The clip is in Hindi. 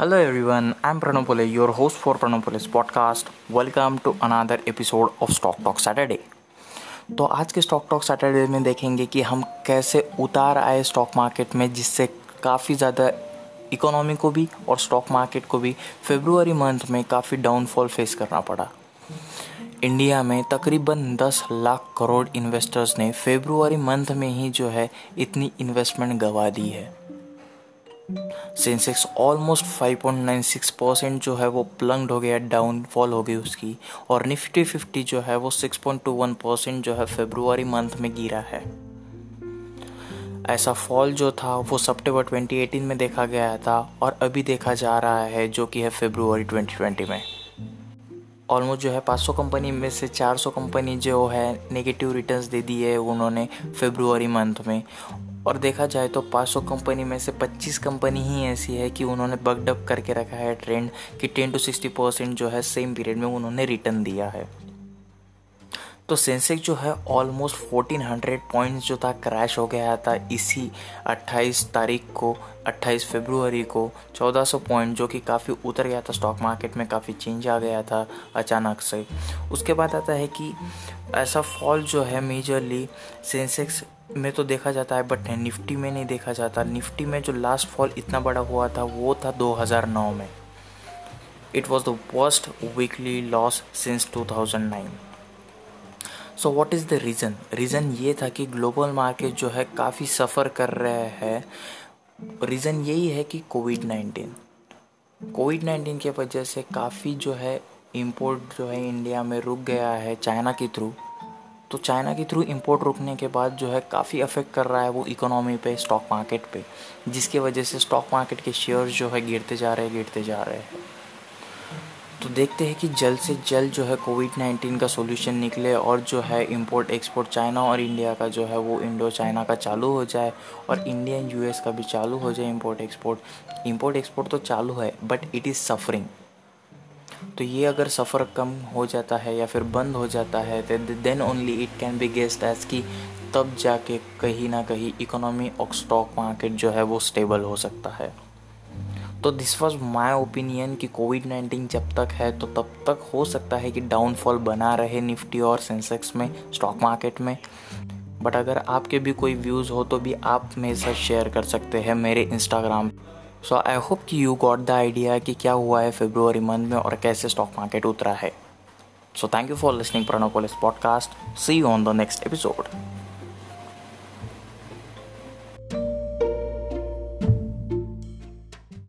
Hello everyone, I'm Pranav Pole, your host for Pranav Pole's podcast. Welcome to another episode of Stock Talk Saturday. तो आज के स्टॉक टॉक सैटरडे में देखेंगे कि हम कैसे उतार आए स्टॉक मार्केट में जिससे काफ़ी ज़्यादा इकोनॉमी को भी और स्टॉक मार्केट को भी फेब्रुआरी मंथ में काफ़ी डाउनफॉल फेस करना पड़ा इंडिया में तकरीबन 10 लाख करोड़ इन्वेस्टर्स ने फेब्रुआरी मंथ में ही जो है इतनी इन्वेस्टमेंट गवा दी है सेंसेक्स ऑलमोस्ट 5.96 परसेंट जो है वो प्लंग्ड हो गया डाउनफॉल हो गई उसकी, और निफ्टी फिफ्टी जो है वो 6.21 परसेंट जो है फेब्रुवरी मंथ में गिरा है। ऐसा फॉल जो था वो सितंबर 2018 में देखा गया था और अभी देखा जा रहा है जो कि है फेब्रुआरी 2020 में। ऑलमोस्ट जो है 500 कंपनी में से 400 कंपनी जो है नेगेटिव रिटर्न्स दे दी है उन्होंने फेब्रुवरी मंथ में। और देखा जाए तो 500 कंपनी में से 25 कंपनी ही ऐसी है कि उन्होंने बगडअप करके रखा है ट्रेंड कि 10 टू 60 परसेंट जो है सेम पीरियड में उन्होंने रिटर्न दिया है। तो सेंसेक्स जो है ऑलमोस्ट 1400 पॉइंट्स जो था क्रैश हो गया था इसी 28 तारीख को 28 फरवरी को 1400 पॉइंट जो कि काफ़ी उतर गया था स्टॉक मार्केट में, काफ़ी चेंज आ गया था अचानक से। उसके बाद आता है कि ऐसा फॉल जो है मेजरली सेंसेक्स में तो देखा जाता है बट निफ्टी में नहीं देखा जाता। निफ्टी में जो लास्ट फॉल इतना बड़ा हुआ था, वो था 2009 में। It was the worst weekly loss since 2009 so what is the reason reason ये था कि ग्लोबल मार्केट जो है काफ़ी सफ़र कर रहे हैं। रीज़न यही है कि कोविड नाइन्टीन कोविड नाइन्टीन के वजह से काफ़ी जो है इम्पोर्ट जो है इंडिया में रुक गया है चाइना के थ्रू तो चाइना के थ्रू इंपोर्ट रुकने के बाद जो है काफ़ी अफेक्ट कर रहा है वो इकोनॉमी पे स्टॉक मार्केट पे, जिसकी वजह से स्टॉक मार्केट के शेयर्स जो है गिरते जा रहे हैं, गिरते जा रहे हैं। तो देखते हैं कि जल्द से जल्द जो है कोविड नाइन्टीन का सोल्यूशन निकले और जो है इम्पोर्ट एक्सपोर्ट चाइना और इंडिया का जो है वो इंडो चाइना का चालू हो जाए और इंडिया एंड यूएस का भी चालू हो जाए इम्पोर्ट एक्सपोर्ट। इम्पोर्ट एक्सपोर्ट तो चालू है बट इट इज़ सफरिंग तो ये अगर सफ़र कम हो जाता है या फिर बंद हो जाता है तो then only it can be guessed as कि तब जाके कहीं ना कहीं इकोनॉमी और स्टॉक मार्केट जो है वो स्टेबल हो सकता है। तो दिस वॉज़ माई ओपिनियन कि कोविड नाइन्टीन जब तक है तो तब तक हो सकता है कि डाउनफॉल बना रहे निफ्टी और सेंसेक्स में स्टॉक मार्केट में। बट अगर आपके भी कोई व्यूज़ हो तो भी आप मेरे साथ शेयर कर सकते हैं मेरे इंस्टाग्राम सो आई होप कि यू गॉट द आइडिया कि क्या हुआ है फेब्रुवरी मंथ में और कैसे स्टॉक मार्केट उतरा है। So thank you for listening प्रणोपोलिस podcast see you on the next episode